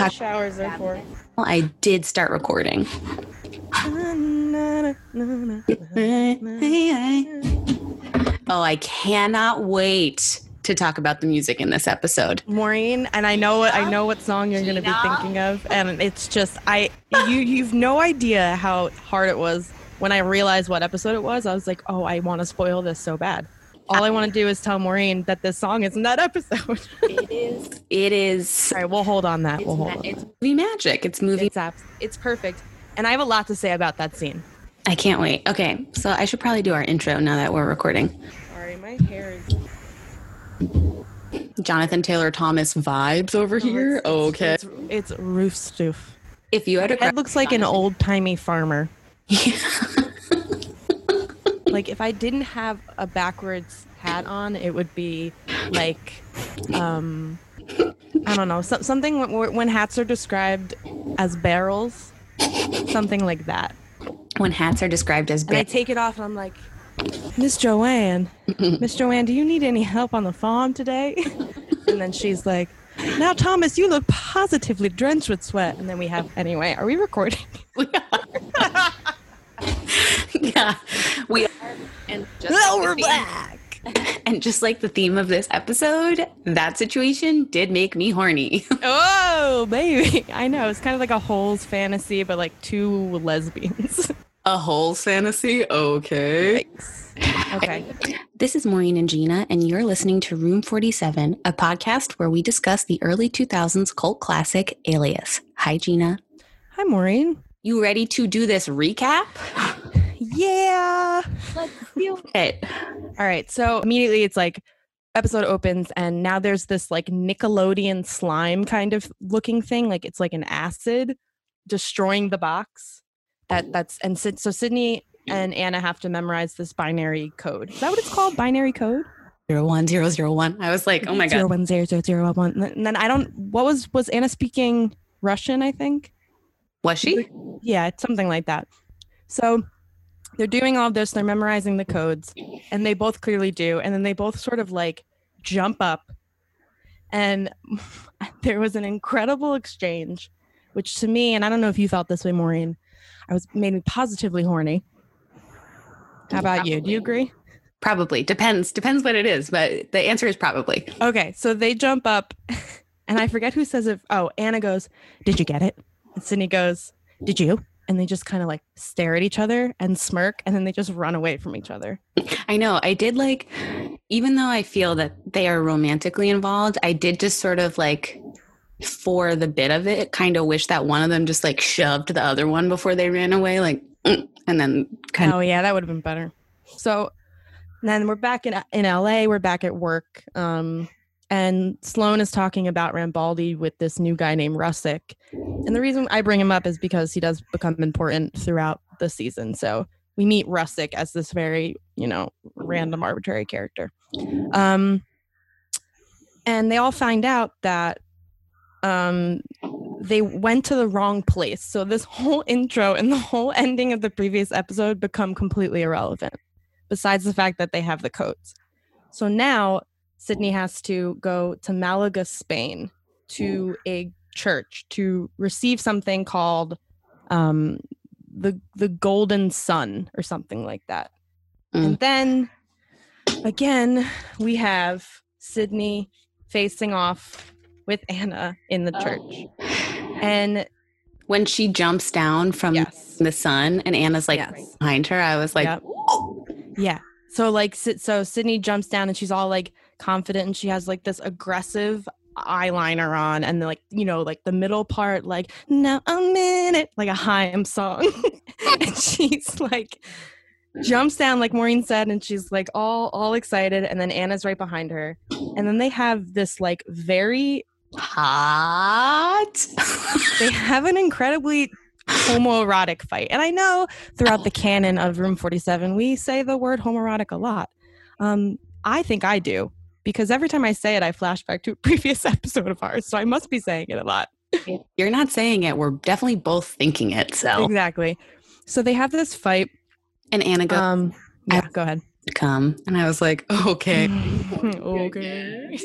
Talk. Showers are for. I did start recording. Oh, I cannot wait to talk about the music in this episode. Maureen, and I know I know what song you're going to be thinking of, and it's just I you you've no idea how hard it was when I realized what episode it was. I was like, oh, I want to spoil this so bad. All I want to do is tell Maureen that this song is in that episode. It is. It is. All right, we'll hold on that. It's, we'll hold ma- on. it's movie magic. It's movie. It's abs- it's perfect, and I have a lot to say about that scene. I can't wait. Okay, so I should probably do our intro now that we're recording. Sorry, my hair is. Jonathan Taylor Thomas vibes over here. It's, okay. it's, it's roof stoof. if you had a It looks like an old timey farmer. like if I didn't have a backwards hat on, it would be like, um, I don't know, so, something when, when hats are described as barrels, something like that. when hats are described as And I take it off and I'm like, Miss Joanne, Miss Joanne, do you need any help on the farm today? and then she's like, Now Thomas, you look positively drenched with sweat. And then we have anyway. Are we recording? yeah, we are. And just Oh, like we're the theme- back. And just like the theme of this episode, that situation did make me horny. Oh, baby. I know. It's kind of like a Holes fantasy, but like two lesbians. a whole fantasy. Okay. Okay. This is Maureen and Gina, and you're listening to Room 47, a podcast where we discuss the early 2000s cult classic Alias. Hi, Gina. Hi, Maureen. You ready to do this recap? Yeah. Let's do it. All right. So immediately it's like episode opens and now there's this like Nickelodeon slime kind of looking thing. Like it's like an acid destroying the box. That oh. that's and so Sydney and Anna have to memorize this binary code. Is that what it's called? Binary code? Zero one zero zero one. I was like, oh my god. one zero zero zero one. And then I don't what was was Anna speaking Russian, I think? Was she? Yeah, it's something like that. So they're doing all this, they're memorizing the codes, and they both clearly do. And then they both sort of like jump up. And there was an incredible exchange, which to me, and I don't know if you felt this way, Maureen, I was made me positively horny. How about you? Do you agree? Probably. Depends. Depends what it is, but the answer is probably. Okay, so they jump up, and I forget who says it. Oh, Anna goes, Did you get it? And Sydney goes, Did you? And they just kind of like stare at each other and smirk, and then they just run away from each other. I know. I did like, even though I feel that they are romantically involved, I did just sort of like, for the bit of it, kind of wish that one of them just like shoved the other one before they ran away, like, mm, and then kind of. Oh, yeah, that would have been better. So then we're back in, in LA, we're back at work. Um, and Sloane is talking about Rambaldi with this new guy named Russick. And the reason I bring him up is because he does become important throughout the season. So we meet Russick as this very, you know, random arbitrary character. Um, and they all find out that um, they went to the wrong place. So this whole intro and the whole ending of the previous episode become completely irrelevant, besides the fact that they have the codes. So now Sydney has to go to Malaga, Spain, to a church to receive something called um, the the Golden Sun or something like that. Mm. And then again, we have Sydney facing off with Anna in the church. And when she jumps down from yes. the sun and Anna's like Yes. behind her, I was like, Yep. Yeah. So like so Sydney jumps down and she's all like confident and she has like this aggressive eyeliner on and like you know like the middle part like now I'm in it like a Haim song and she's like jumps down like Maureen said and she's like all all excited and then Anna's right behind her and then they have this like very hot. they have an incredibly homoerotic fight. And I know throughout the canon of Room 47, we say the word homoerotic a lot. Um, I think I do because every time I say it, I flash back to a previous episode of ours. So I must be saying it a lot. You're not saying it. We're definitely both thinking it. So, Exactly. So they have this fight. and Anna goes, Um, yeah, go ahead. come. And I was like, okay. okay.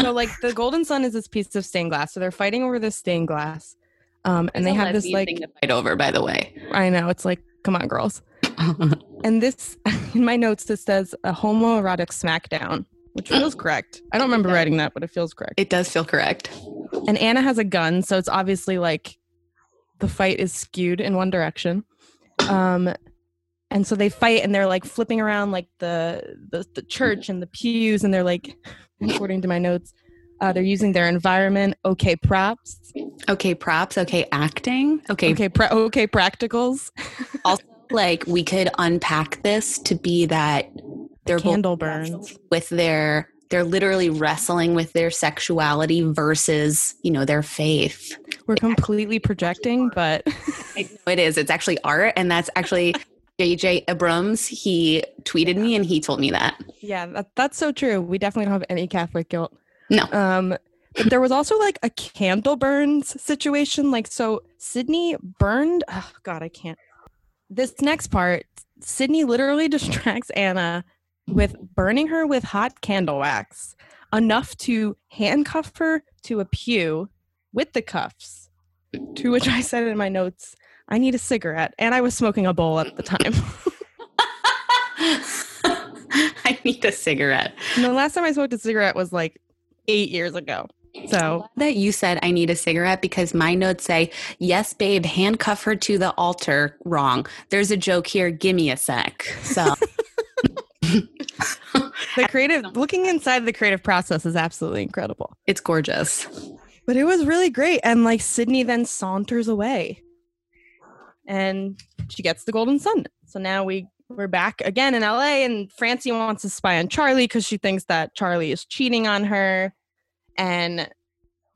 so like the golden sun is this piece of stained glass. So they're fighting over this stained glass. Um, and they have this like thing to fight over, by the way. I know it's like, come on, girls. and this in my notes this says a homoerotic smackdown, which feels correct. I don't remember writing that, but it feels correct. It does feel correct. And Anna has a gun, so it's obviously like the fight is skewed in one direction. Um, and so they fight and they're like flipping around like the the, the church and the pews and they're like according to my notes uh, they're using their environment okay props Okay, props. Okay, acting. Okay, okay pra- okay practicals also like we could unpack this to be that they're candle burns. with their they're literally wrestling with their sexuality versus you know their faith. We're completely projecting but it is. It's actually art and that's actually jj abrams. He tweeted me and he told me that. Yeah that, that's so true. We definitely don't have any catholic guilt. No. Um but there was also like a candle burns situation. Like so sydney burned oh god i can't this next part sydney literally distracts anna with burning her with hot candle wax enough to handcuff her to a pew with the cuffs to which i said in my notes i need a cigarette and i was smoking a bowl at the time. I need a cigarette. And the last time i smoked a cigarette was like eight years ago so that you said I need a cigarette because my notes say, yes, babe, handcuff her to the altar. Wrong. There's a joke here. Give me a sec. So the creative looking inside the creative process is absolutely incredible. it's gorgeous. But it was really great. And like Sydney then saunters away. And she gets the golden sun. So now we we're back again in LA and Francie wants to spy on Charlie because she thinks that Charlie is cheating on her. And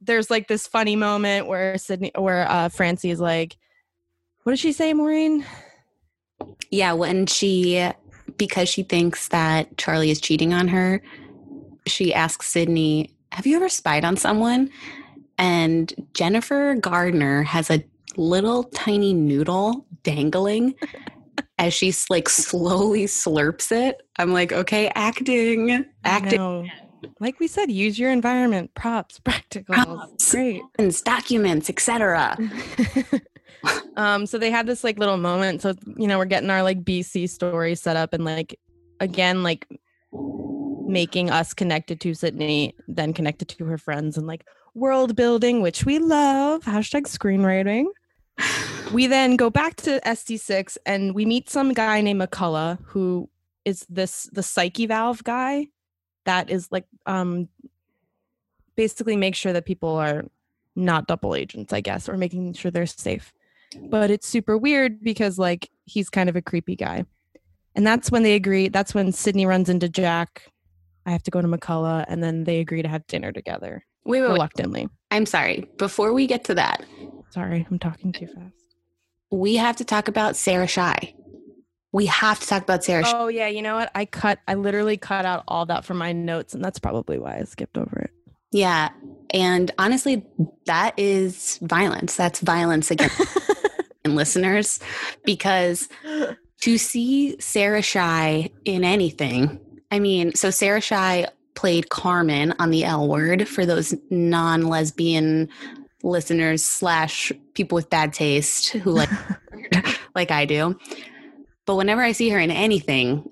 there's like this funny moment where Sydney where uh Francie is like, what did she say, Maureen? Yeah, when she, because she thinks that Charlie is cheating on her, she asks Sydney, Have you ever spied on someone? And Jennifer Garner has a little tiny noodle dangling as she like slowly slurps it. I'm like, okay, acting, acting. Like we said, use your environment, props, practicals. Props. Great. documents, etc. um, so they had this like little moment. So you know, we're getting our like BC story set up, and like again, like making us connected to Sydney, then connected to her friends, and like world building, which we love. Hashtag screenwriting. We then go back to SD6 and we meet some guy named McCullough who is this the psych eval guy that is like um basically make sure that people are not double agents, I guess, or making sure they're safe. But it's super weird because like he's kind of a creepy guy. And that's when they agree. That's when Sydney runs into Jack. I have to go to McCullough, and then they agree to have dinner together Wait, wait, wait. reluctantly. I'm sorry. Before we get to that, Sorry, I'm talking too fast. we have to talk about Sarah Shahi. We have to talk about Sarah Oh yeah, you know what? I cut. I literally cut out all that from my notes, and that's probably why I skipped over it. Yeah. And honestly, that is violence. That's violence against listeners because to see Sarah Shahi in anything, I mean, so Sarah Shahi played Carmen on the L word for those non lesbian listeners slash people with bad taste who like like I do. But whenever I see her in anything,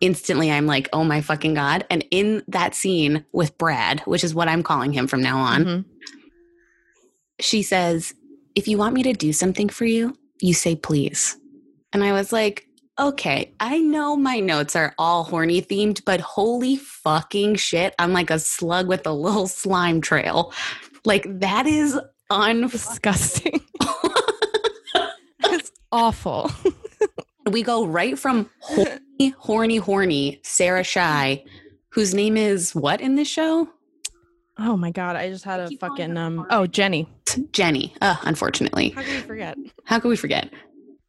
instantly I'm like, oh my fucking God. And in that scene with Brad, which is what I'm calling him from now on, Mhm. she says, if you want me to do something for you, you say please. And I was like, okay, I know my notes are all horny themed, but holy fucking shit, I'm like a slug with a little slime trail. Like that is un Disgusting. it's awful. we go right from horny, horny, horny Sarah Shahi, whose name is what in this show? Oh my god, I just had a fucking um. Oh, Jenny. Jenny. Uh, unfortunately. How can we forget? How could we forget?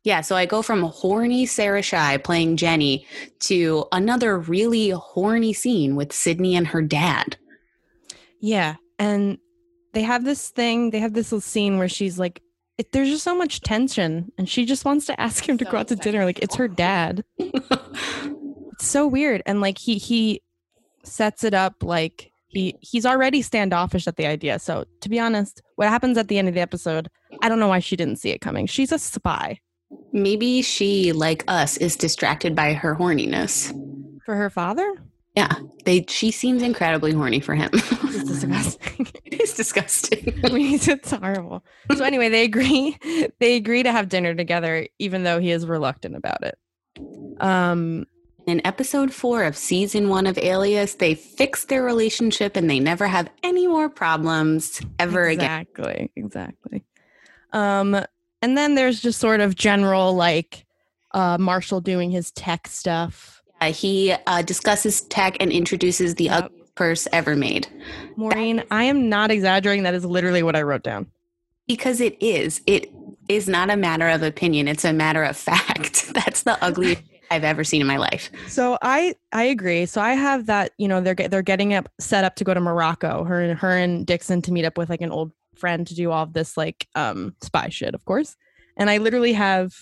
Yeah, so I go from horny Sarah Shahi playing Jenny to another really horny scene with Sydney and her dad. Yeah, and they have this thing. They have this little scene where she's like, it, "There's just so much tension," and she just wants to ask him to go out to dinner. Like it's her dad. It's so weird, and like he he sets it up like he he's already standoffish at the idea. So to be honest, what happens at the end of the episode, I don't know why she didn't see it coming. She's a spy. Maybe she, like us, is distracted by her horniness. For her father? Yeah, they. She seems incredibly horny for him. It's disgusting. it's disgusting. I mean, it's horrible. So anyway, they agree. They agree to have dinner together, even though he is reluctant about it. Um, In episode four of season one of Alias, they fix their relationship and they never have any more problems ever again. exactly, exactly. Um, and then there's just sort of general like uh, Marshall doing his tech stuff. Uh, he uh, discusses tech and introduces the Yep. ugliest purse ever made. Maureen, I am not exaggerating. That is literally what I wrote down. Because it is. It is not a matter of opinion, it's a matter of fact. That's the ugliest I've ever seen in my life. So I I agree. So I have that you know they're they're getting up set up to go to Morocco. Her and her and Dixon to meet up with like an old friend to do all of this like um spy shit, of course. And I literally have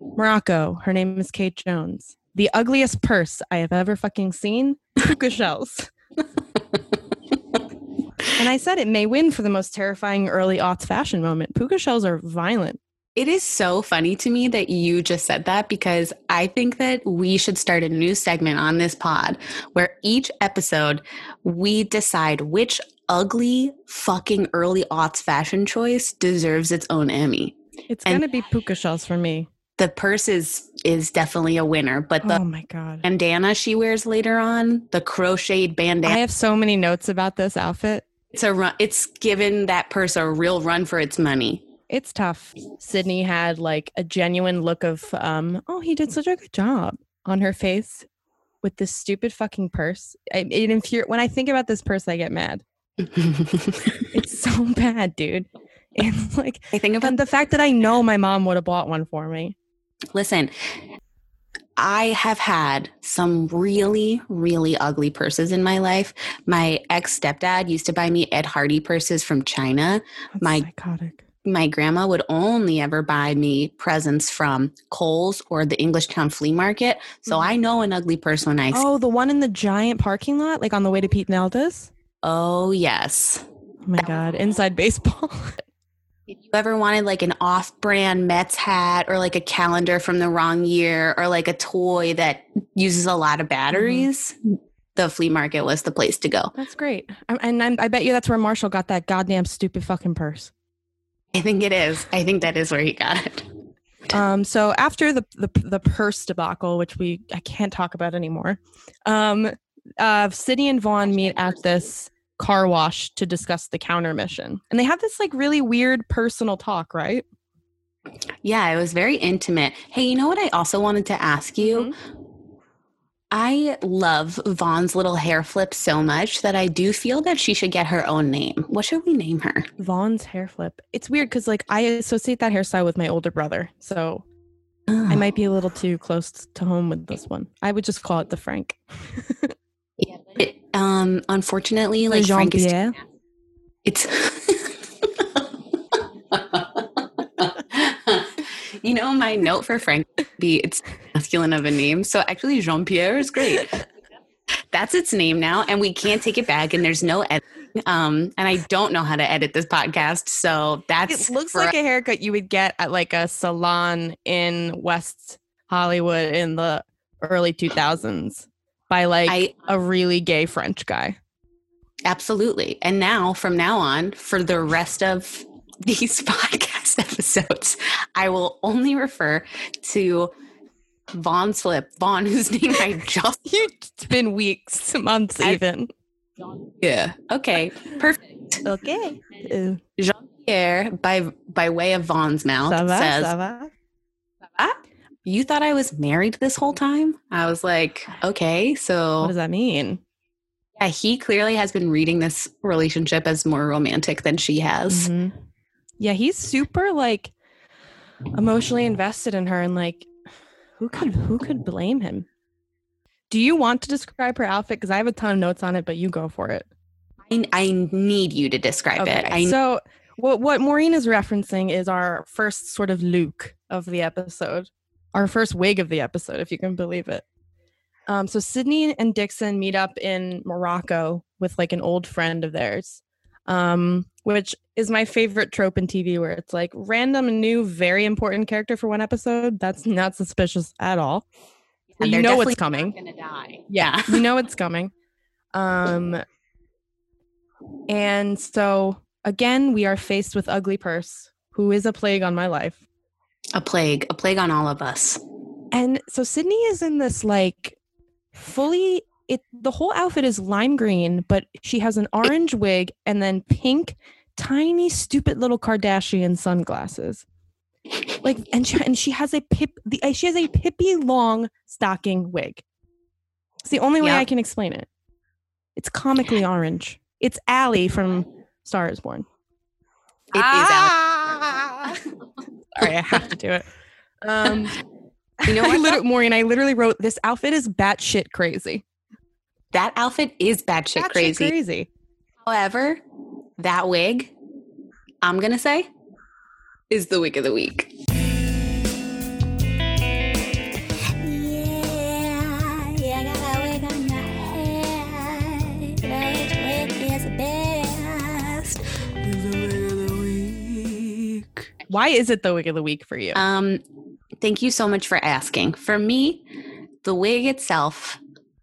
Morocco. Her name is Kate Jones. The ugliest purse I have ever fucking seen. Puka shells. and I said it may win for the most terrifying early aughts fashion moment. Puka shells are violent. It is so funny to me that you just said that because I think that we should start a new segment on this pod where each episode we decide which ugly fucking early aughts fashion choice deserves its own Emmy. It's And- gonna be puka shells for me. The purse is is definitely a winner, but the Oh my god. bandana she wears later on, the crocheted bandana, I have so many notes about this outfit. it's a run, it's given that purse a real run for its money. It's tough. Sydney had like a genuine look of, um, oh, he did such a good job on her face with this stupid fucking purse. I, it infuri- when I think about this purse, I get mad. It's so bad, dude. It's like, I think about and the fact that I know my mom would have bought one for me. Listen, I have had some really, really ugly purses in my life. My ex stepdad used to buy me Ed Hardy purses from China. That's My- psychotic. My grandma would only ever buy me presents from Kohl's or the Englishtown flea market. So Mhm. I know an ugly purse when I see. Oh, the one in the giant parking lot, like on the way to Pete Nelda's. Oh, yes. Oh my god, inside baseball. If you ever wanted like an off brand Mets hat or like a calendar from the wrong year or like a toy that uses a lot of batteries, the flea market was the place to go. That's great. And I'm, I bet you that's where Marshall got that goddamn stupid fucking purse. I think it is. I think that is where he got it. Um, so after the, the the purse debacle, which we I can't talk about anymore, um, uh, Sydney and Vaughn meet at this car wash to discuss the counter mission, and they have this like really weird personal talk, right? Yeah, it was very intimate. Hey, you know what I also wanted to ask you? Mm-hmm. I love Vaughn's little hair flip so much that I do feel that she should get her own name. What should we name her? Vaughn's hair flip. It's weird because like I associate that hairstyle with my older brother, so I might be oh. a little too close to home with this one. I would just call it the Frank. Yeah, but it, um, unfortunately, like Jean Pierre. It's. you know, my note for Frank B. it's masculine of a name. So actually, Jean Pierre is great. That's its name now, and we can't take it back. And there's no editing. Um, and I don't know how to edit this podcast, so that's It looks like a haircut you would get at like a salon in West Hollywood in the early 2000s by like I a really gay French guy. absolutely. And now, from now on, for the rest of these podcast episodes, I will only refer to Vaughn Slip, Vaughn, whose name I just It's been weeks, months I- even. Yeah. Okay. Perfect. Okay. Jean Pierre, by by way of Vaughn's mouth, va, says, ça va? "Ah, "You thought I was married this whole time?" I was like, "Okay." So. What does that mean? yeah, he clearly has been reading this relationship as more romantic than she has. Mhm. Yeah, he's super like emotionally invested in her and like who could who could blame him? Do you want to describe her outfit? Because I have a ton of notes on it, but you go for it. I, I need you to describe it. I so what what Maureen is referencing is our first sort of Luke of the episode, our first wig of the episode, if you can believe it. Um, so Sydney and Dixon meet up in Morocco with like an old friend of theirs, um, which is my favorite trope in TV where it's like random new, very important character for one episode. That's not suspicious at all. And you know it's definitely coming. gonna die. Yeah, you know it's coming. Um, and so again, we are faced with Ugly Purse, who is a plague on my life. A plague, a plague on all of us. And so Sydney is in this like fully it the whole outfit is lime green, but she has an orange wig and then pink, tiny, stupid little Kardashian sunglasses. Like and she and she has a pip the uh, she has a pippy long stocking wig. It's the only way Yep. I can explain it. It's comically orange. It's Allie from Star is Born. It is Ah! Sorry, I have to do it. Um, You know I what? literally, Maureen, I literally wrote this outfit is batshit crazy. that outfit is batshit Batshit crazy. crazy. However, that wig, I'm gonna say, is the wig of the week. Why is it the wig of the week for you? Um, thank you so much for asking. For me, the wig itself,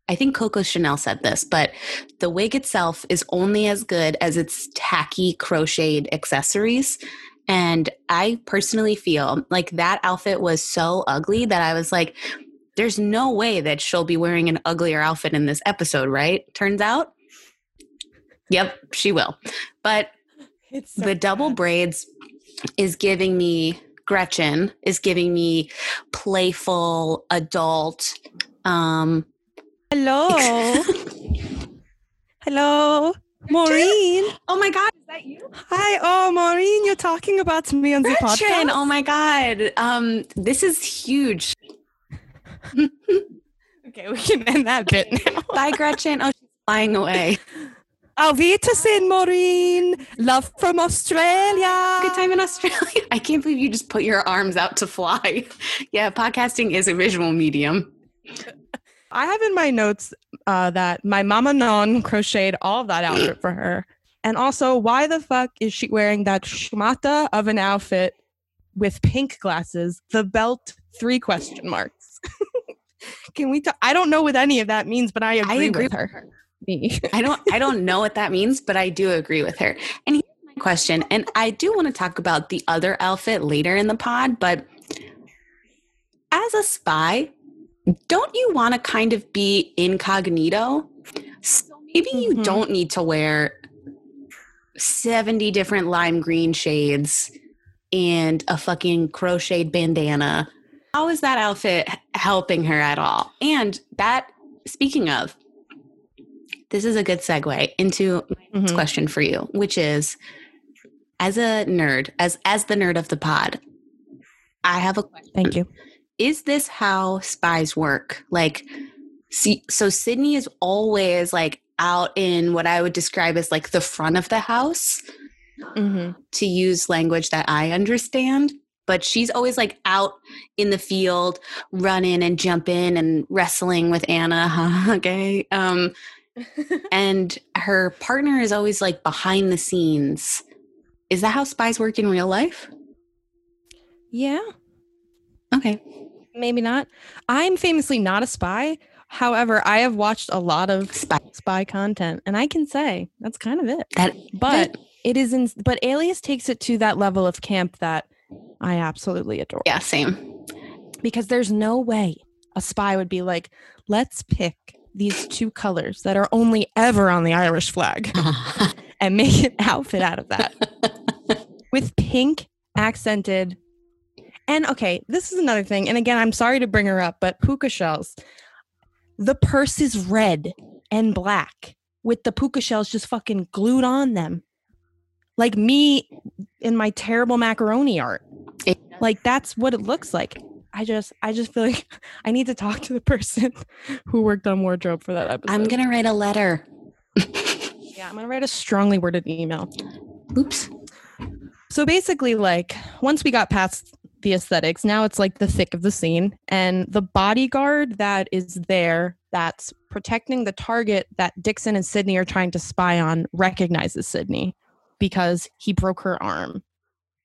I think Coco Chanel said this, but the wig itself is only as good as its tacky crocheted accessories. And I personally feel like that outfit was so ugly that I was like, there's no way that she'll be wearing an uglier outfit in this episode, right? Turns out, yep, she will. But it's the double braids is giving me Gretchen is giving me playful adult um Hello. Hello. Maureen. oh my god is that you Hi. Oh, Maureen, you're talking about me on the Gretchen podcast. oh my god um this is huge Okay, we can end that bit now. bye Gretchen oh she's flying away Wiedersehen, Maureen. Love from Australia. good time in Australia I can't believe you just put your arms out to fly yeah podcasting is a visual medium I have in my notes uh, that my mama non crocheted all of that outfit for her. And also, why the fuck is she wearing that schmata of an outfit with pink glasses, the belt, three question marks? Can we talk? I don't know what any of that means, but I agree, agree with her. Me. I don't I don't know what that means, but I do agree with her. And here's my question, and I do want to talk about the other outfit later in the pod, but as a spy, don't you want to kind of be incognito? So maybe you Mhm. don't need to wear 70 different lime green shades and a fucking crocheted bandana. How is that outfit helping her at all? And that, speaking of, this is a good segue into my next Mhm. question for you, which is as a nerd, as as the nerd of the pod, I have a question. Thank you. Is this how spies work? Like see so Sydney is always like out in what I would describe as like the front of the house Mhm. to use language that I understand. But she's always like out in the field, running and jumping and wrestling with Anna. okay. Um, and her partner is always like behind the scenes. Is that how spies work in real life? Yeah, Okay. maybe not. I'm famously not a spy. However, I have watched a lot of Spy. spy content, and I can say that's kind of it. That But it is in, but Alias takes it to that level of camp that I absolutely adore. yeah, same. Because there's no way a spy would be like, let's pick these two colors that are only ever on the Irish flag and make an outfit out of that with pink accented. And okay, this is another thing. And again, I'm sorry to bring her up, but puka shells. The purse is red and black with the puka shells just fucking glued on them. Like me in my terrible macaroni art. Like that's what it looks like. I just I just feel like I need to talk to the person who worked on wardrobe for that episode. I'm gonna write a letter. Yeah, I'm gonna write a strongly worded email. Oops. So basically, like once we got past the aesthetics. Now it's like the thick of the scene. And the bodyguard that is there that's protecting the target that Dixon and Sydney are trying to spy on recognizes Sydney because he broke her arm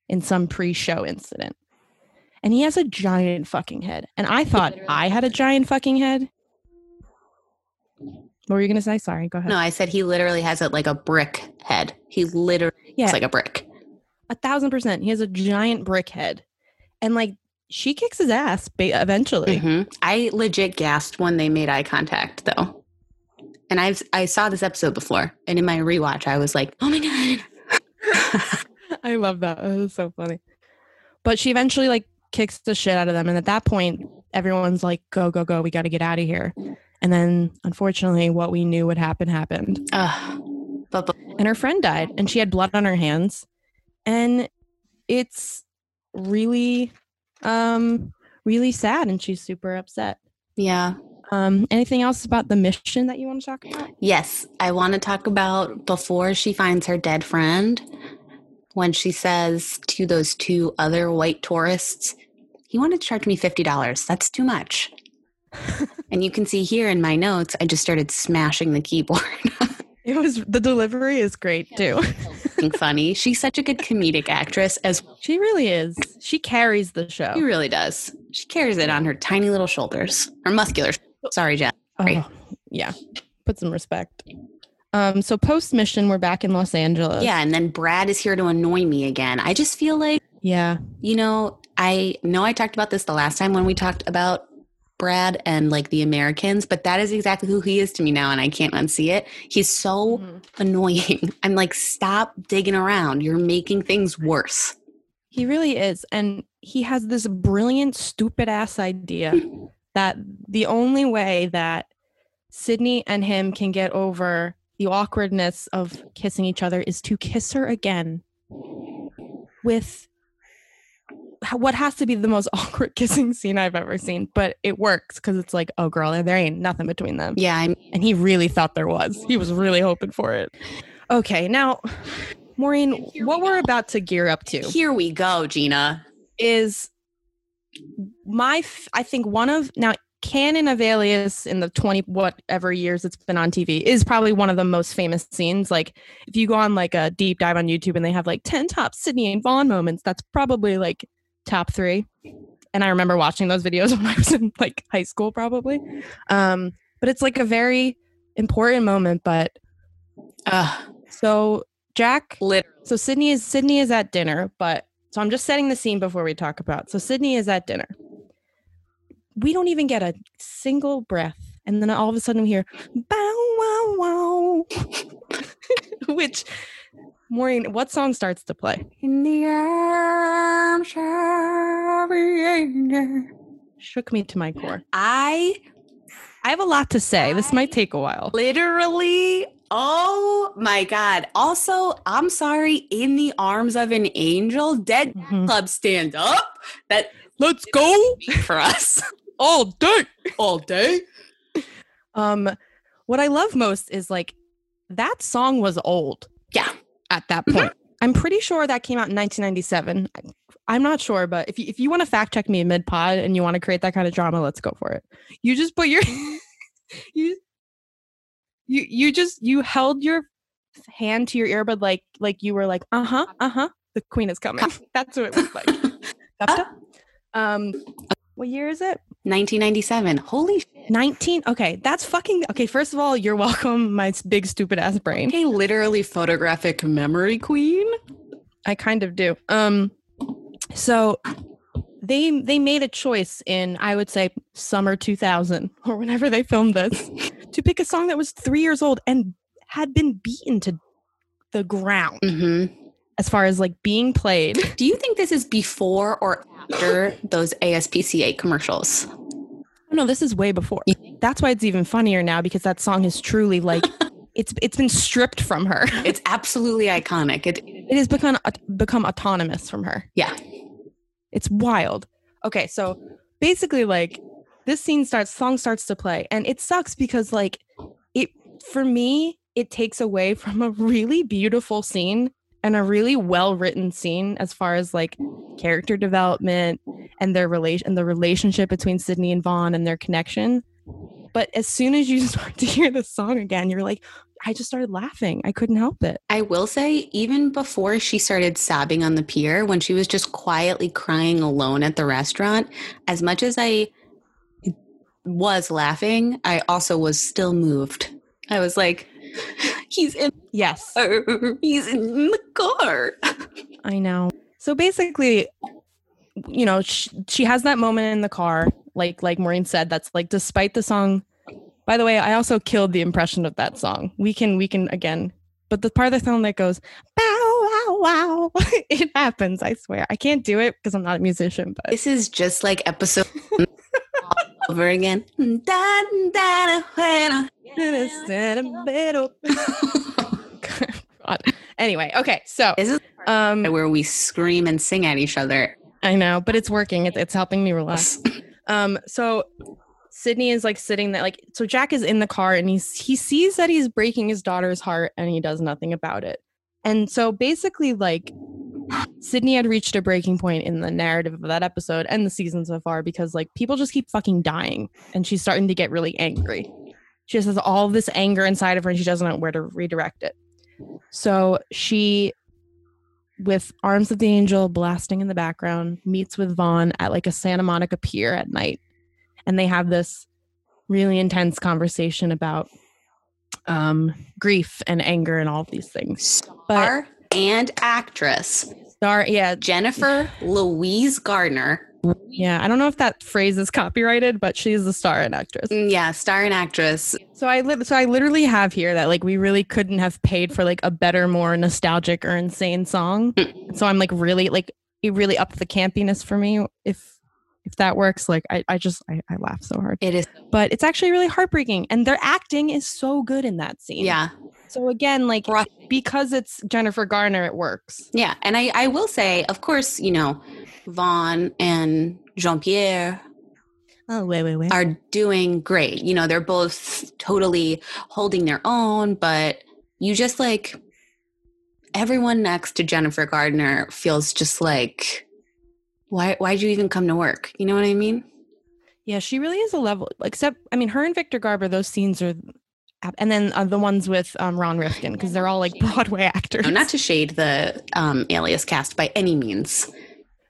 in some pre show incident. And he has a giant fucking head. And I thought I had a giant fucking head. What were you going to say? Sorry, go ahead. No, I said he literally has it like a brick head. He literally Yeah. like a brick. a thousand percent. He has a giant brick head. And like, she kicks his ass ba- eventually. Mhm. I legit gasped when they made eye contact, though. And I've I saw this episode before, and in my rewatch, I was like, "Oh my god!" I love that. That was so funny. But she eventually like kicks the shit out of them. And at that point, everyone's like, go, go, go. We got to get out of here. And then unfortunately, what we knew would happen happened. Ugh. but, but And her friend died and she had blood on her hands. And it's really, um, really sad. And she's super upset. yeah, Um, anything else about the mission that you want to talk about? yes, I want to talk about before she finds her dead friend when she says to those two other white tourists, "He wanted to charge me fifty dollars. That's too much." and you can see here in my notes, I just started smashing the keyboard. It was the delivery is great too. Funny. She's such a good comedic actress as she really is. She carries the show. She really does. She carries it on her tiny little shoulders, her muscular. Sorry, Jen. Right. Oh, yeah. Put some respect. Um, so post mission, we're back in Los Angeles. Yeah, and then Brad is here to annoy me again. I just feel like, Yeah. you know, I know I talked about this the last time when we talked about Brad and like the Americans, but that is exactly who he is to me now, and I can't unsee it. He's so Mhm. annoying. I'm like, stop digging around. You're making things worse. He really is. And he has this brilliant, stupid ass idea that the only way that Sydney and him can get over the awkwardness of kissing each other is to kiss her again with what has to be the most awkward kissing scene I've ever seen. But it works because it's like, oh, girl, there ain't nothing between them. Yeah, I'm And he really thought there was. He was really hoping for it. Okay, now, Maureen, what we're about to gear up to here we go, Gina. is my f- I think one of now Canon of Alias in the 20 whatever years it's been on TV is probably one of the most famous scenes. Like if you go on like a deep dive on YouTube and they have like 10 top Sydney and Vaughn moments, that's probably like top three. And I remember watching those videos when I was in like high school, probably. Um, but it's like a very important moment. But Ugh, so Jack lit- so Sydney is Sydney is at dinner, but so I'm just setting the scene before we talk about. So Sydney is at dinner. We don't even get a single breath, and then all of a sudden we hear bow wow wow, which Maureen, what song starts to play? In the arms of angel. Shook me to my core. I I have a lot to say. This might take a while. literally, oh my God. Also, I'm sorry, in the arms of an angel, Dead Mhm. Club stand up. That Let's go for us all day. all day. Um, what I love most is like that song was old. Yeah. At that point, I'm pretty sure that came out in 1997. I- I'm not sure, but if you, if you want to fact check me mid pod and you want to create that kind of drama, let's go for it. You just put your you you you just you held your hand to your earbud like like you were like uh huh uh huh the queen is coming. That's what it looked like. Um, what year is it? 1997. Holy shit. 19 okay that's fucking okay first of all you're welcome my big stupid ass brain Okay, literally photographic memory queen. i kind of do um so they they made a choice in i would say summer 2000 or whenever they filmed this to pick a song that was three years old and had been beaten to the ground hmm as far as like being played Do you think this is before or after those ASPCA commercials? Oh, no this is way before that's why it's even funnier now because that song is truly like it's it's been stripped from her It's absolutely iconic. It, it has become become autonomous from her yeah. It's wild. Okay, so basically, like this scene starts, song starts to play, and it sucks because, like, it for me, it takes away from a really beautiful scene and a really well written scene as far as like character development and their relation and the relationship between Sydney and Vaughn and their connection. But as soon as you start to hear the song again, you're like, I just started laughing. I couldn't help it. I will say, even before she started sobbing on the pier, when she was just quietly crying alone at the restaurant, as much as I was laughing, I also was still moved. I was like, he's in Yes. the. He's in the car. I know. So basically, you know, she, she has that moment in the car, like like Maureen said. That's like, despite the song. By the way, I also killed the impression of that song. We can we can again, but the part of the song that goes bow wow wow, it happens. I swear, I can't do it because I'm not a musician. But This is just like episode all over again. God. Anyway, okay, so This is um, where we scream and sing at each other. I know, but it's working. It's, it's helping me relax. Um, so Sydney is like sitting there, like so. Jack is in the car and he's he sees that he's breaking his daughter's heart and he does nothing about it. And so basically, like Sydney had reached a breaking point in the narrative of that episode and the season so far because like people just keep fucking dying and she's starting to get really angry. She just has all this anger inside of her and she doesn't know where to redirect it. So she with Arms of the Angel blasting in the background, meets with Vaughn at like a Santa Monica pier at night. And they have this really intense conversation about um, grief and anger and all of these things. Star and actress Star, yeah, Jennifer Louise Garner. yeah. I don't know if that phrase is copyrighted, but she's the star and actress. Mm, Yeah, star and actress. So I li- so I literally have here that like we really couldn't have paid for like a better, more nostalgic or insane song. so I'm like really like it really upped the campiness for me. If if that works, like I, I just I, I laugh so hard. It is. But it's actually really heartbreaking. And their acting is so good in that scene. Yeah. So again, like Right. because it's Jennifer Garner, it works. Yeah. And I, I will say, of course, you know, Vaughn and Jean Pierre Oh wait, wait, wait. are doing great. You know, they're both totally holding their own, but you just like everyone next to Jennifer Garner feels just like, why, why'd you even come to work? You know what I mean? Yeah, she really is a level. Except, I mean, her and Victor Garber, those scenes are, and then uh, the ones with um, Ron Rifkin because they're all like Broadway actors. No, not to shade the um, Alias cast by any means.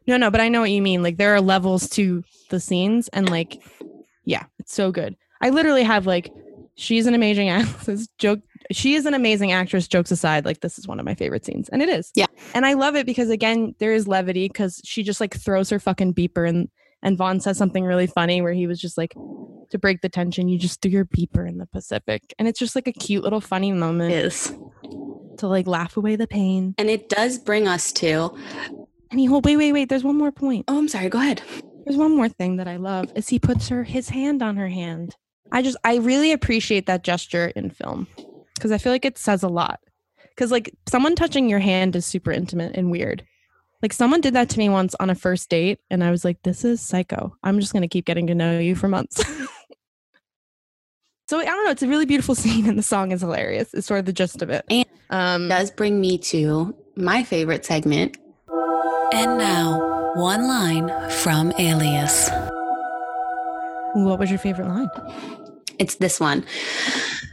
no, no, but I know what you mean. Like there are levels to the scenes, and like, yeah, it's so good. I literally have like, she's an amazing actress. Joke, she is an amazing actress. Jokes aside, like this is one of my favorite scenes, and it is. Yeah. and I love it because again, there is levity because she just like throws her fucking beeper and and Vaughn says something really funny where he was just like, to break the tension, you just threw your beeper in the Pacific, and it's just like a cute little funny moment Is to like laugh away the pain. and it does bring us to. And he hold, wait, wait, wait. There's one more point. Oh, I'm sorry. Go ahead. There's one more thing that I love is he puts her his hand on her hand. I just I really appreciate that gesture in film because I feel like it says a lot. Because like someone touching your hand is super intimate and weird. Like someone did that to me once on a first date, and I was like, "This is psycho. I'm just gonna keep getting to know you for months." so I don't know. It's a really beautiful scene, and the song is hilarious. It's sort of the gist of it. And- um, does bring me to my favorite segment. And now, one line from Alias. what was your favorite line? It's this one.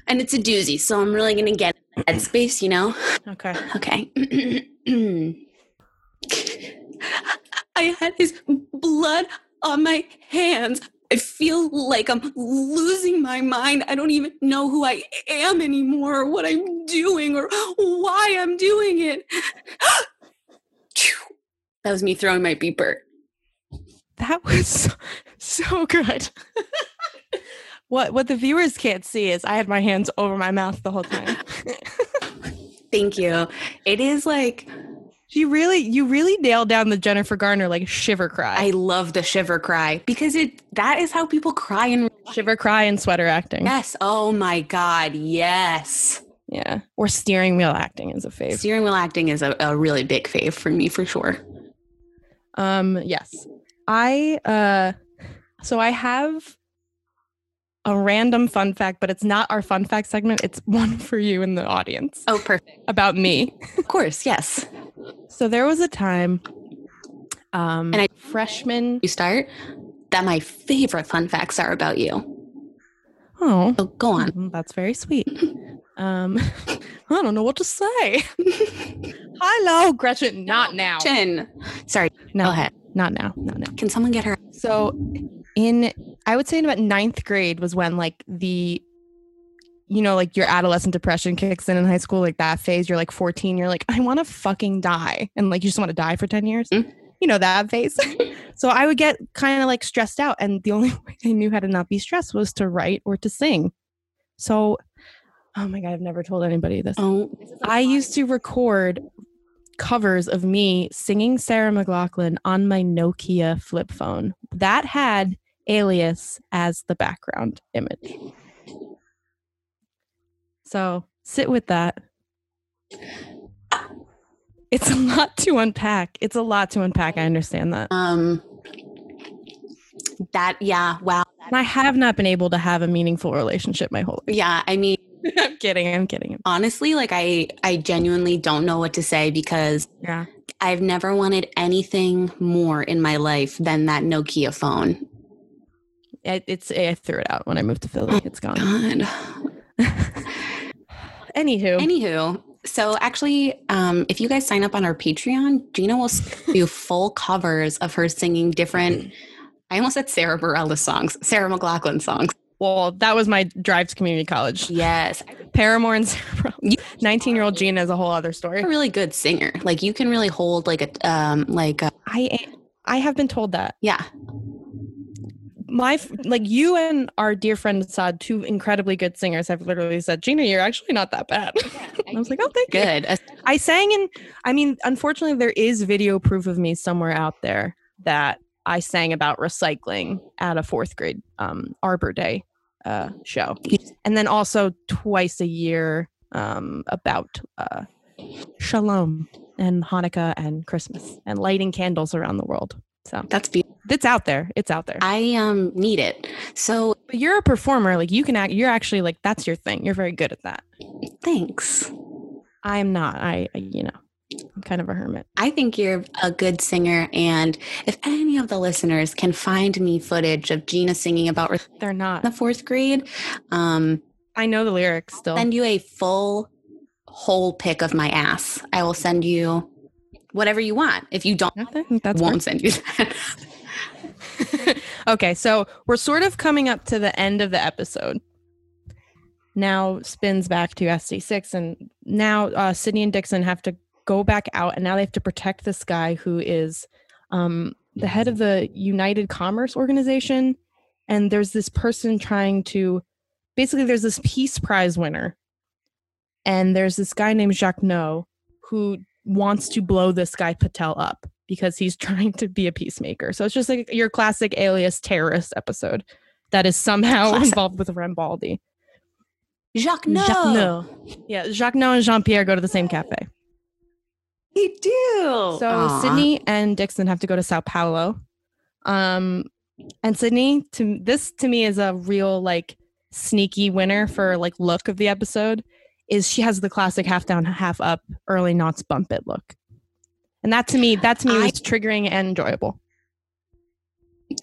And it's a doozy, so I'm really going to get headspace, you know? Okay. Okay. I had his blood on my hands. I feel like I'm losing my mind. I don't even know who I am anymore, or what I'm doing, or why I'm doing it. that was me throwing my beeper. That was so, so good. what what the viewers can't see is I had my hands over my mouth the whole time. Thank you. It is like you really you really nailed down the Jennifer Garner like shiver cry. I love the shiver cry because it that is how people cry and shiver cry and sweater acting. Yes. Oh my god. Yes. Yeah. Or steering wheel acting is a fave. Steering wheel acting is a, a really big fave for me for sure. Um yes. I uh so I have a random fun fact, but it's not our fun fact segment. It's one for you in the audience Oh, perfect. about me. Of course, yes. So there was a time, um, And I- freshman. You start. That my favorite fun facts are about you. Oh, So go on. Mm, That's very sweet. Um, I don't know what to say. Hello, Gretchen. Not now. Jen. Sorry. No, Go ahead. not now. Not now. Can someone get her? So, in I would say in about ninth grade was when like the, you know, like your adolescent depression kicks in in high school, like that phase. You're like 14. You're like, I want to fucking die, and like you just want to die for 10 years. Mm. You know that phase. so I would get kind of like stressed out, and the only way I knew how to not be stressed was to write or to sing. So, oh my god, I've never told anybody this. Oh, I used to record covers of me singing Sarah McLachlan on my Nokia flip phone. That had Alias as the background image. So sit with that. It's a lot to unpack. It's a lot to unpack. I understand that. um, that yeah. Wow. And I have not been able to have a meaningful relationship my whole life. Yeah. I mean, I'm kidding. I'm kidding. honestly, like I, I genuinely don't know what to say because Yeah. I've never wanted anything more in my life than that Nokia phone. It, it's I threw it out when I moved to Philly. It's gone. God. Anywho. Anywho, so actually, um, if you guys sign up on our Patreon, Gina will do full covers of her singing different. I almost said Sara Bareilles songs, Sarah McLachlan songs. Well, that was my drive to community college. Yes, Paramore and Sarah. 19 year old Gina is a whole other story. you're a really good singer. Like you can really hold like a um like a, I I have been told that. yeah. My like you and our dear friend Saad, two incredibly good singers, have literally said, Gina, you're actually not that bad. I was like, oh, thank you. Good. As- I sang in, I mean, unfortunately, there is video proof of me somewhere out there that I sang about recycling at a fourth grade um, Arbor Day uh, show. And then also twice a year um, about uh, shalom and Hanukkah and Christmas and lighting candles around the world. So That's beautiful. it's out there. It's out there. I um need it. So but you're a performer. Like you can act, you're actually like, that's your thing. You're very good at that. thanks. I am not. I, you know, I'm kind of a hermit. I think you're a good singer, and if any of the listeners can find me footage of Gina singing about They're not. the fourth grade, um, I know the lyrics still. send you a full whole pic of my ass. I will send you whatever you want. If you don't, I think that's won't send you that. okay, so we're sort of coming up to the end of the episode. Now spins back to SD6, and now uh, Sydney and Dixon have to go back out, and now they have to protect this guy who is um, the head of the United Commerce Organization. And there's this person trying to basically, there's this Peace Prize winner, and there's this guy named Jacques No who wants to blow this guy Patel up because he's trying to be a peacemaker. So it's just like your classic alias terrorist episode that is somehow Classic. involved with Rambaldi. Jacques, no. Jacques No. Yeah, Jacques No and Jean Pierre go to the same cafe. They do. So Aw. Sydney and Dixon have to go to Sao Paulo. Um and Sydney to this to me is a real like sneaky winner for like look of the episode is she has the classic half down half up early knots bump it look. And that to me that to me I- was triggering and enjoyable.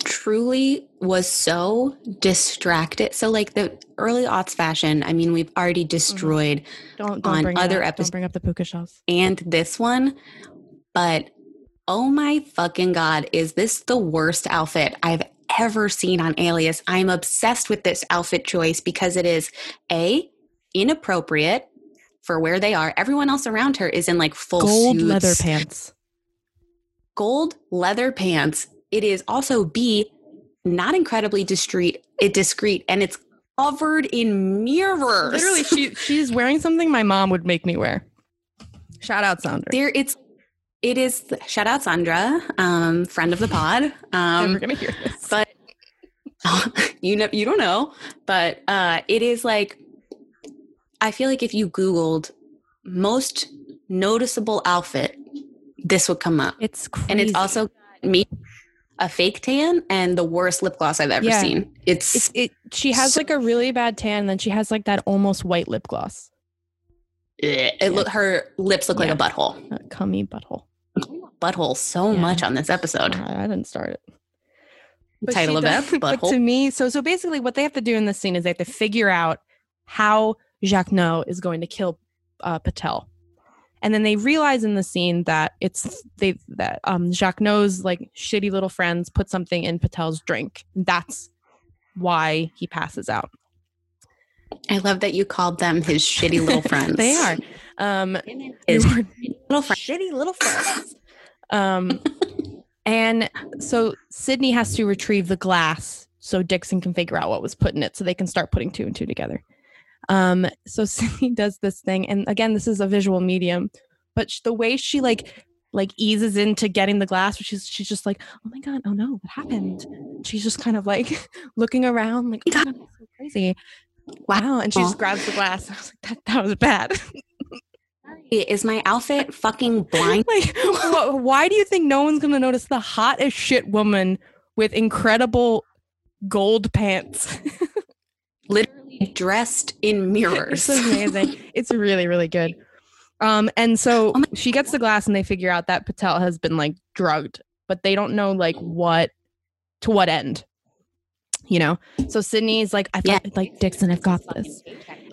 truly was so distracted. So, like the early aughts fashion, I mean, we've already mm-hmm. destroyed Don't don't On bring other episodes- Don't bring up the puka shells. and this one, but oh my fucking God, is this the worst outfit I've ever seen on Alias? I'm obsessed with this outfit choice because it is A, inappropriate for where they are. Everyone else around her is in like full Gold suits, leather pants. gold leather pants. It is also B, not incredibly discreet, it discreet, and it's covered in mirrors. Literally, she she's wearing something my mom would make me wear. Shout out Sandra. there it's it is shout out Sandra, um, friend of the pod. Um, Never gonna hear this. but you know you don't know, but uh, it is like I feel like if you Googled most noticeable outfit, this would come up. It's crazy. and it's also me a fake tan and the worst lip gloss I've ever Yeah. seen. It's, It's it. She has So- like a really bad tan, and then she has like that almost white lip gloss, it look her lips look Yeah. like a butthole. a cummy butthole. Butthole so much on this episode. I I didn't start it. But Title of does- it, but to me, so so basically, what they have to do in this scene is they have to figure out how Jacques No is going to kill uh, Patel, and then they realize in the scene that it's they that um Jacques No's like shitty little friends put something in Patel's drink. That's why he passes out. I love that you called them his shitty little friends. they are. Um, His little friends. shitty little friends. Um, and so Sydney has to retrieve the glass so Dixon can figure out what was put in it so they can start putting two and two together. Um, so Sydney does this thing, and again, this is a visual medium, but the way she like like eases into getting the glass, which is she's just like, oh my god, oh no, what happened? She's just kind of like looking around, like, oh my god, that's so crazy. Wow, and she just grabs the glass. I was like, that, that was bad. Is my outfit fucking blind? like wh- why do you think no one's gonna notice the hot as shit woman with incredible gold pants Literally dressed in mirrors. it's amazing it's really really good um and so Oh she gets the glass and they figure out that patel has been like drugged but they don't know like what to what end you know so sydney's like i Yeah. thought like dixon i've got this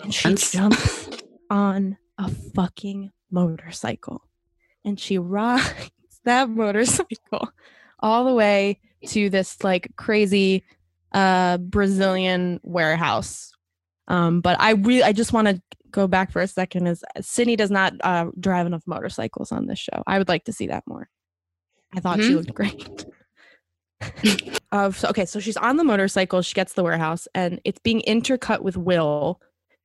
and she jumps on a fucking motorcycle and she rides that motorcycle all the way to this like crazy uh brazilian warehouse. Um but i really i just want to go back for a second is sydney does not uh drive enough motorcycles on this show. I would like to see that more. I thought she Mhm. looked great. Uh, so, okay so she's on the motorcycle she gets the warehouse and it's being intercut with will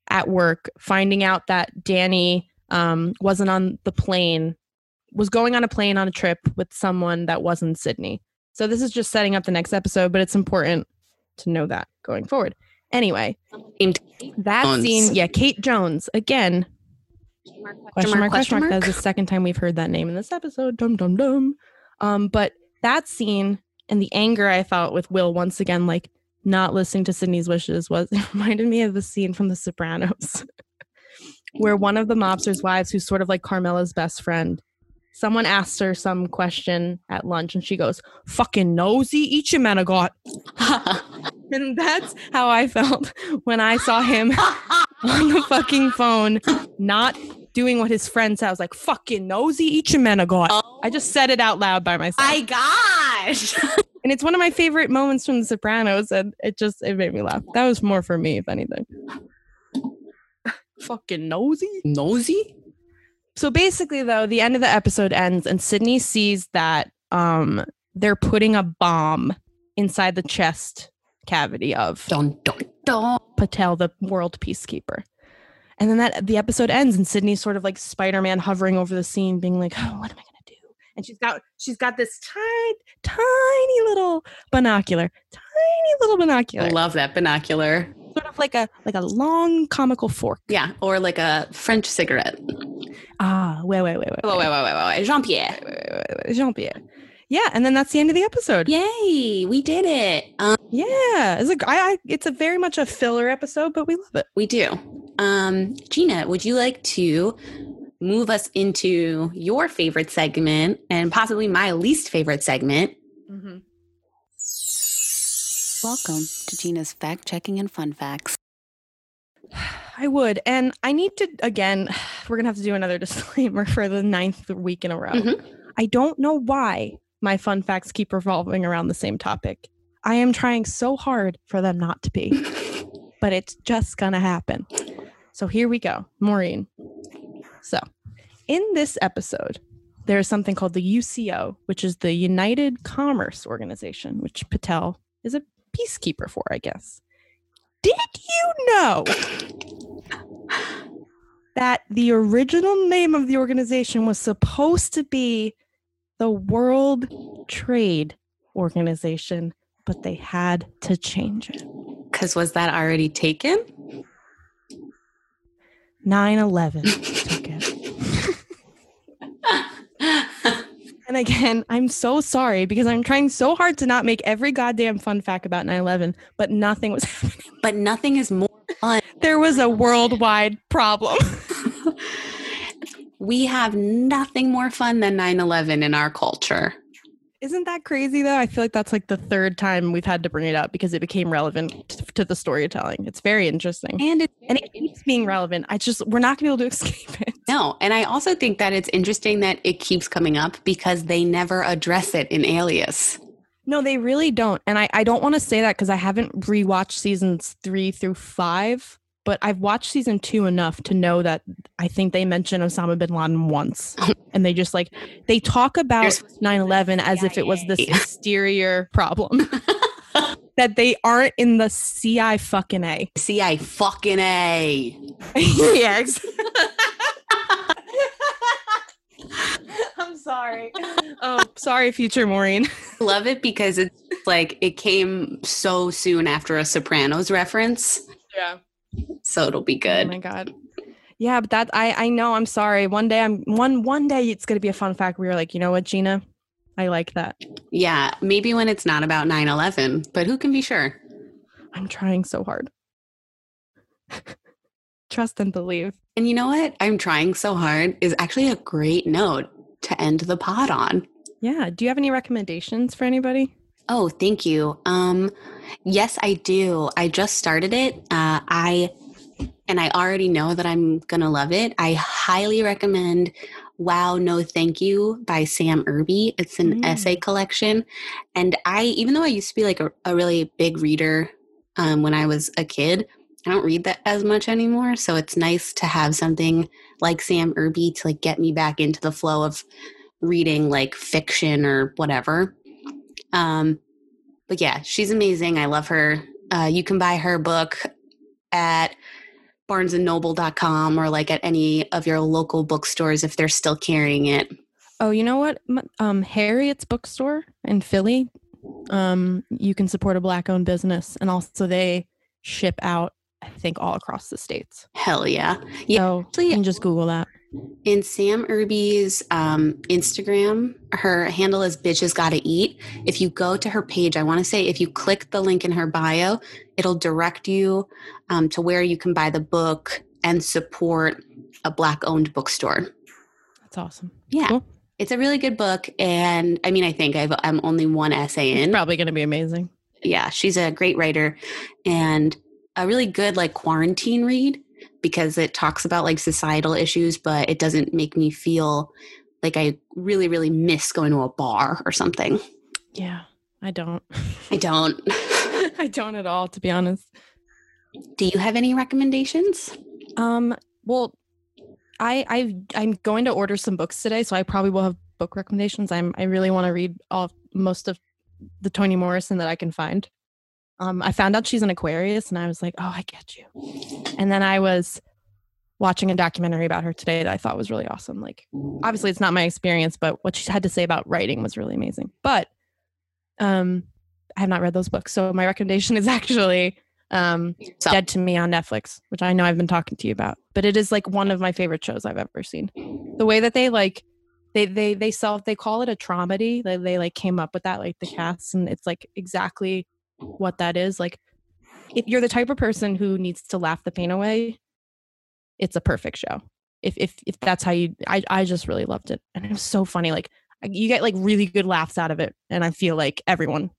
at work finding out that danny um wasn't on the plane was going on a plane on a trip with someone that wasn't sydney. So this is just setting up the next episode but it's important to know that going forward anyway that Jones. scene yeah kate jones again question mark, question mark. That's the second time we've heard that name in this episode. Dum dum dum. Um, but that scene and the anger I felt with Will once again, like not listening to Sydney's wishes, was it reminded me of the scene from The Sopranos, where one of the mobster's wives, who's sort of like Carmela's best friend, someone asks her some question at lunch, and she goes, "Fucking nosy, eat your man a got." And that's how I felt when I saw him on the fucking phone, not doing what his friend said. I was like, fucking nosy, eat your man a. I just said it out loud by myself. Oh my gosh. and it's one of my favorite moments from The Sopranos. And it just, it made me laugh. That was more for me, if anything. fucking nosy. Nosy? So basically, though, the end of the episode ends and Sydney sees that um, they're putting a bomb inside the chest cavity of Dun dun dun. Patel, the world peacekeeper. And then that the episode ends and Sydney's sort of like Spider-Man hovering over the scene, being like, oh, what am I gonna do? And she's got she's got this tiny, tiny little binocular, tiny little binocular. I love that binocular. Sort of like a like a long comical fork. Yeah, or like a French cigarette. Ah, wait, wait, wait, wait. Wait, wait, wait, wait, wait. Jean Pierre. wait, wait, wait, wait. Jean-Pierre. Yeah, and then that's the end of the episode. Yay, we did it. Um, Yeah, it's a, I, I, it's a very much a filler episode, but we love it. we do. Um, Gina, would you like to move us into your favorite segment and possibly my least favorite segment? Welcome to Gina's fact checking and fun facts. I would, and I need to again. We're gonna have to do another disclaimer for the ninth week in a row. Mhm. I don't know why my fun facts keep revolving around the same topic. I am trying so hard for them not to be, but it's just gonna happen. So here we go, Maureen. So, in this episode, there is something called the UCO, which is the United Commerce Organization, which Patel is a peacekeeper for, I guess. Did you know that the original name of the organization was supposed to be the World Trade Organization, but they had to change it? Because was that already taken? 9 11 took it. And again, I'm so sorry because I'm trying so hard to not make every goddamn fun fact about 9 11, but nothing was happening. But nothing is more fun. There was a worldwide problem. we have nothing more fun than 9 11 in our culture. Isn't that crazy though? I feel like that's like the third time we've had to bring it up because it became relevant t- to the storytelling. It's very interesting. And it's And it keeps being relevant. I just, we're not going to be able to escape it. no, and I also think that it's interesting that it keeps coming up because they never address it in Alias. No, they really don't. And I, I don't want to say that because I haven't rewatched seasons three through five, but I've watched season two enough to know that I think they mention Osama bin Laden once. and they just like, they talk about There's- 9 11 as if it was this exterior problem that they aren't in the CI fucking A. See, I fucking A. yeah. I'm sorry. Oh, sorry, future Maureen. Love it because it's like it came so soon after a Sopranos reference. Yeah. So it'll be oh good. Oh my god. Yeah, but that I I know. I'm sorry. One day I'm one one day it's gonna be a fun fact. We were like, you know what, Gina, I like that. Yeah, maybe when it's not about 9 11, but who can be sure? I'm trying so hard. Trust and believe. And you know what? I'm trying so hard is actually a great note to end the pod on. Yeah. Do you have any recommendations for anybody? Oh, thank you. Um, yes, I do. I just started it. Uh, I and I already know that I'm gonna love it. I highly recommend "Wow, No, Thank You" by Sam Irby. It's an Mm. essay collection, and I, even though I used to be like a, a really big reader um, when I was a kid, I don't read that as much anymore. So it's nice to have something like Sam Irby to like get me back into the flow of reading like fiction or whatever. Um, but yeah, she's amazing. I love her. Uh, you can buy her book at barnesandnoble.com or like at any of your local bookstores if they're still carrying it. Oh, you know what? Um, Harriet's bookstore in Philly. Um, you can support a black-owned business, and also they ship out, I think, all across the states. Hell yeah. Yeah. So you can just Google that. In Sam Irby's um, Instagram, her handle is bitches gotta eat. If you go to her page, I want to say if you click the link in her bio, it'll direct you um, to where you can buy the book and support a black owned bookstore. That's awesome. Yeah. Cool. It's a really good book. And I mean, I think I've, I'm only one essay It's in. probably going to be amazing. yeah, she's a great writer and a really good like quarantine read because it talks about like societal issues, but it doesn't make me feel like I really, really miss going to a bar or something. Yeah, I don't. I don't. I don't at all, to be honest. Do you have any recommendations? Um, well, I I I'm going to order some books today, so I probably will have book recommendations. I'm I really want to read all most of the Toni Morrison that I can find. Um, I found out she's an Aquarius, and I was like, oh, I get you. And then I was watching a documentary about her today that I thought was really awesome. Like, obviously, it's not my experience, but what she had to say about writing was really amazing. But um, I have not read those books, so my recommendation is actually um, So- Dead to Me on Netflix, which I know I've been talking to you about. But it is like one of my favorite shows I've ever seen. The way that they like they they they self they call it a traumedy. They they like came up with that like the cast and it's like exactly what that is. Like if you're the type of person who needs to laugh the pain away, it's a perfect show. If if if that's how you I I just really loved it. And it was so funny like you get like really good laughs out of it and I feel like everyone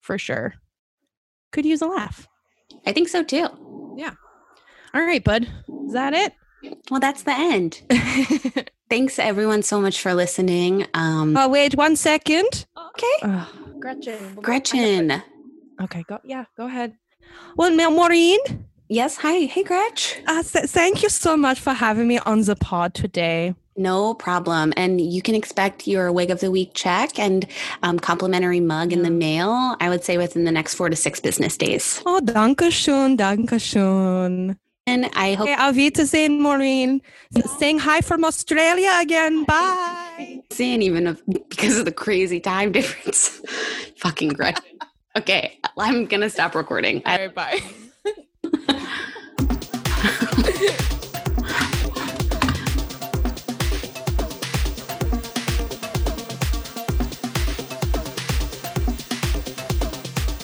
for sure could use a laugh. I think so too. Yeah. All right, bud. Is that it? Well, that's the end. Thanks everyone so much for listening. Um, oh, wait one second. okay. Ugh, Gretchen. Gretchen. Okay, go. Yeah, go ahead. Well, Ma- Maureen, Yes. Hi. Hey, Gretch. uh, th- thank you so much for having me on the pod today. No problem. And you can expect your wig of the week check and um, complimentary mug in the mail, I would say within the next four to six business days. Oh, danke schön, danke schön. And I hope Okay, auf Wiedersehen, Maureen. S- Saying hi from Australia again. Bye. seeing even if, because of the crazy time difference. Fucking Gretchen. Okay, I'm going to stop recording. All right, bye.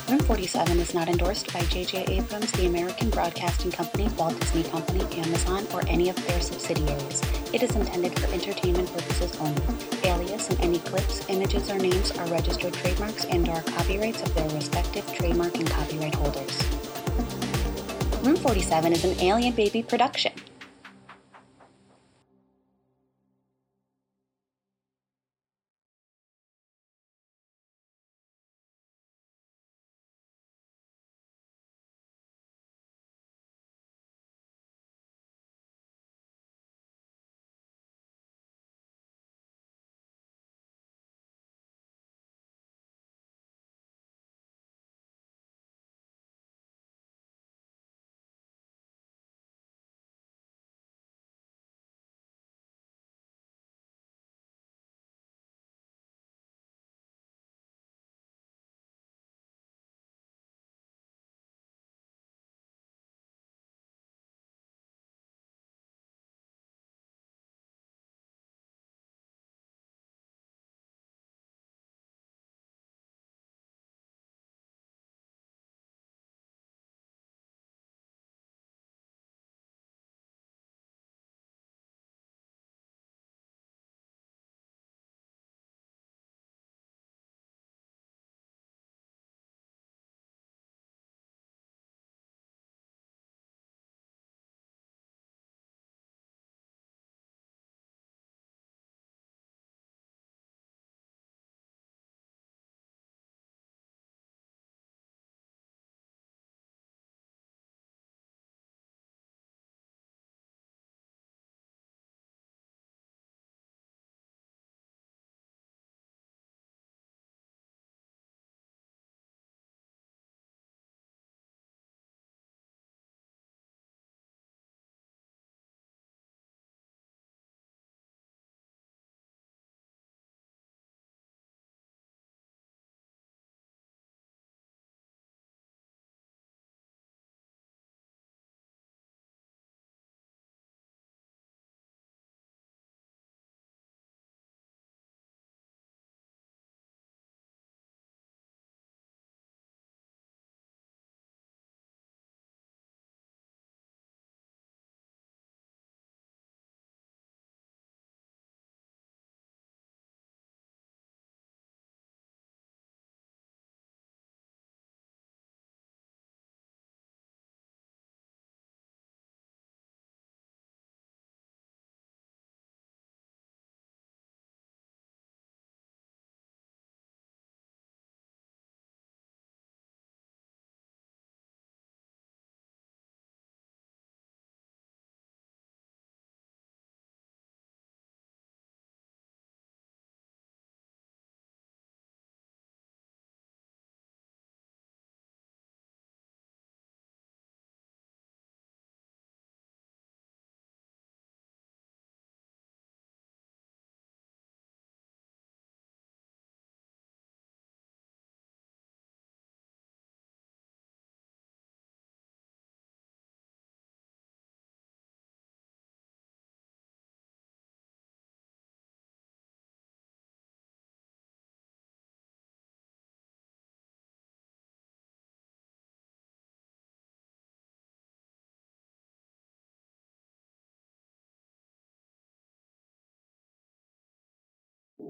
Room 47 is not endorsed by J.J. Abrams, the American Broadcasting Company, Walt Disney Company, Amazon, or any of their subsidiaries. It is intended for entertainment purposes only. Alias and any clips, images, or names are registered trademarks and are copyrights of their respective trademark and copyright holders. Room 47 is an Alien Baby production.